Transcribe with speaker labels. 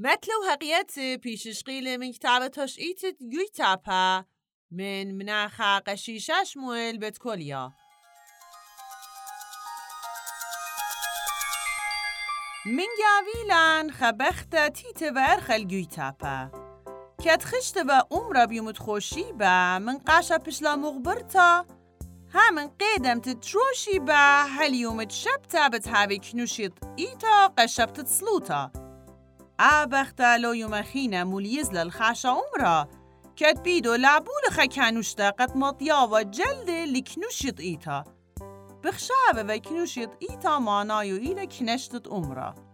Speaker 1: مثل هقية بيشش قيل من كتابة تشقيت جويتابا من مناخا قشيشة شمويل بتكوليا من جاويلان خبخت تيت ورخل جويتابا كت خشت و عمر بيومت خوشي با من قاشا بشلا مغبرتا همن تتروشي با هل يومت شبتا بتهاوي كنوشيط إيتا قشبت تسلوتا أبختا لو يومخينا موليز للخاشا عمرا كت بيدو لعبول خكانوشتا قد مطيا و جلد لكنوشيط إيتا. بخشابه و كنوشيط إيتا مانايو إلى كنشتت عمرا